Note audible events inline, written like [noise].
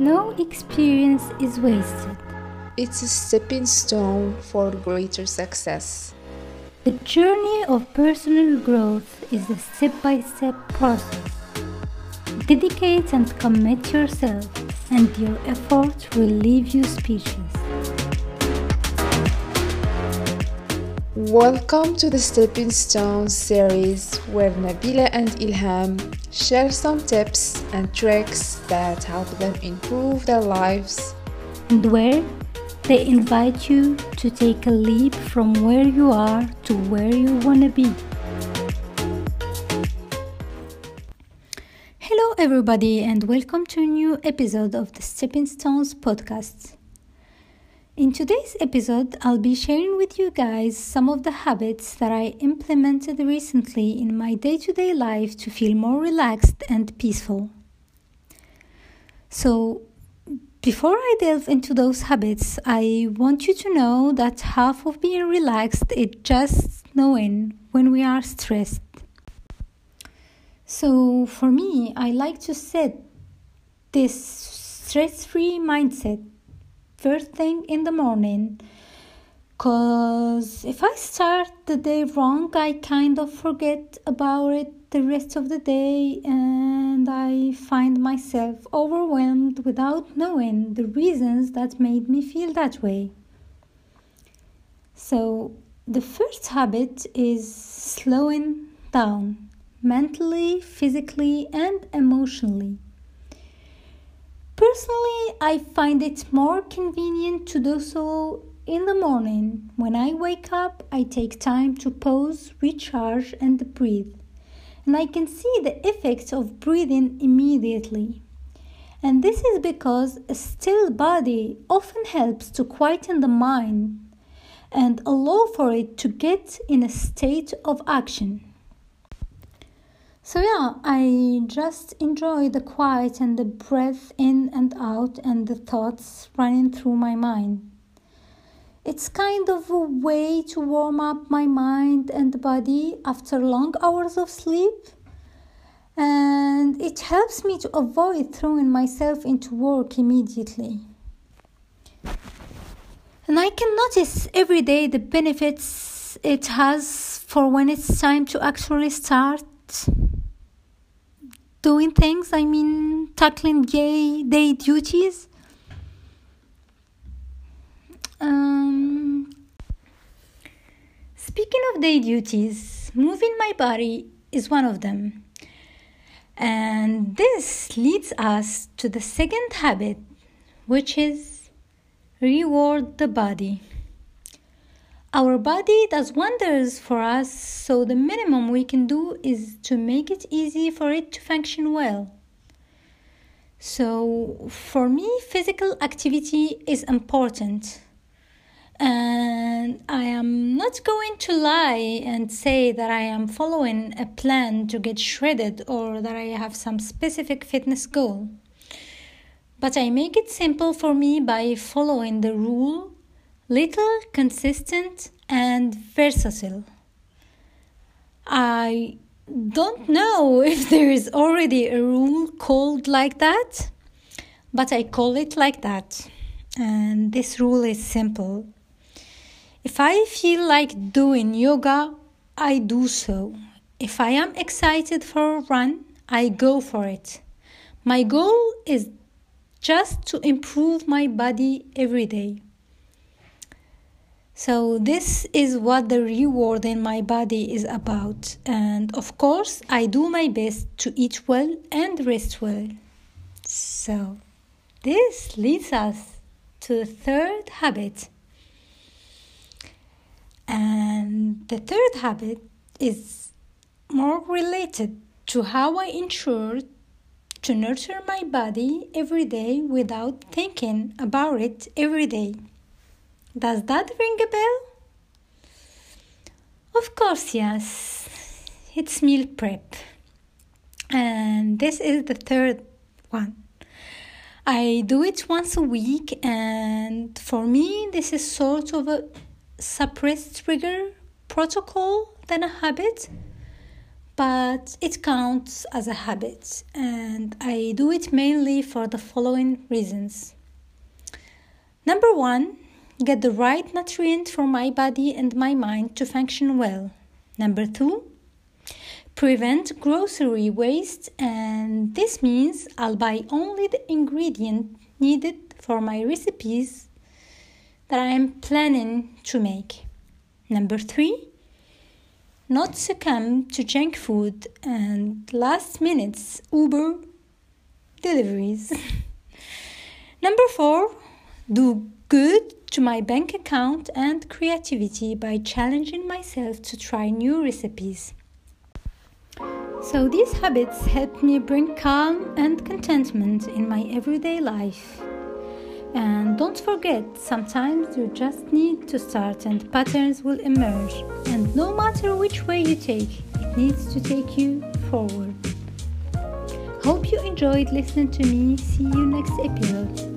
No experience is wasted. It's a stepping stone for greater success. The journey of personal growth is a step by step process. Dedicate and commit yourself, and your efforts will leave you speechless. Welcome to the Stepping Stone series where Nabila and Ilham share some tips and tricks that help them improve their lives and where they invite you to take a leap from where you are to where you want to be. Hello, everybody, and welcome to a new episode of the Stepping Stones podcast. In today's episode, I'll be sharing with you guys some of the habits that I implemented recently in my day to day life to feel more relaxed and peaceful. So, before I delve into those habits, I want you to know that half of being relaxed is just knowing when we are stressed. So, for me, I like to set this stress free mindset first thing in the morning because if I start the day wrong, I kind of forget about it the rest of the day and I find myself overwhelmed without knowing the reasons that made me feel that way. So, the first habit is slowing down mentally, physically, and emotionally. Personally, I find it more convenient to do so in the morning. When I wake up, I take time to pause, recharge, and breathe. And I can see the effects of breathing immediately. And this is because a still body often helps to quieten the mind and allow for it to get in a state of action. So, yeah, I just enjoy the quiet and the breath in and out and the thoughts running through my mind. It's kind of a way to warm up my mind and body after long hours of sleep. And it helps me to avoid throwing myself into work immediately. And I can notice every day the benefits it has for when it's time to actually start doing things, I mean, tackling gay day duties. Um, speaking of day duties, moving my body is one of them. And this leads us to the second habit, which is reward the body. Our body does wonders for us, so the minimum we can do is to make it easy for it to function well. So, for me, physical activity is important. And I am not going to lie and say that I am following a plan to get shredded or that I have some specific fitness goal. But I make it simple for me by following the rule little, consistent, and versatile. I don't know [laughs] if there is already a rule called like that, but I call it like that. And this rule is simple. If I feel like doing yoga, I do so. If I am excited for a run, I go for it. My goal is just to improve my body every day. So, this is what the reward in my body is about. And of course, I do my best to eat well and rest well. So, this leads us to the third habit. And the third habit is more related to how I ensure to nurture my body every day without thinking about it every day. Does that ring a bell? Of course, yes. It's meal prep. And this is the third one. I do it once a week, and for me, this is sort of a suppressed trigger protocol than a habit. but it counts as a habit, and I do it mainly for the following reasons. Number one, get the right nutrient for my body and my mind to function well. Number two, prevent grocery waste, and this means I'll buy only the ingredient needed for my recipes that I am planning to make. Number three, not succumb to junk food and last minutes Uber deliveries. [laughs] Number four, do good to my bank account and creativity by challenging myself to try new recipes. So, these habits help me bring calm and contentment in my everyday life. And don't forget, sometimes you just need to start and patterns will emerge. And no matter which way you take, it needs to take you forward. Hope you enjoyed listening to me. See you next episode.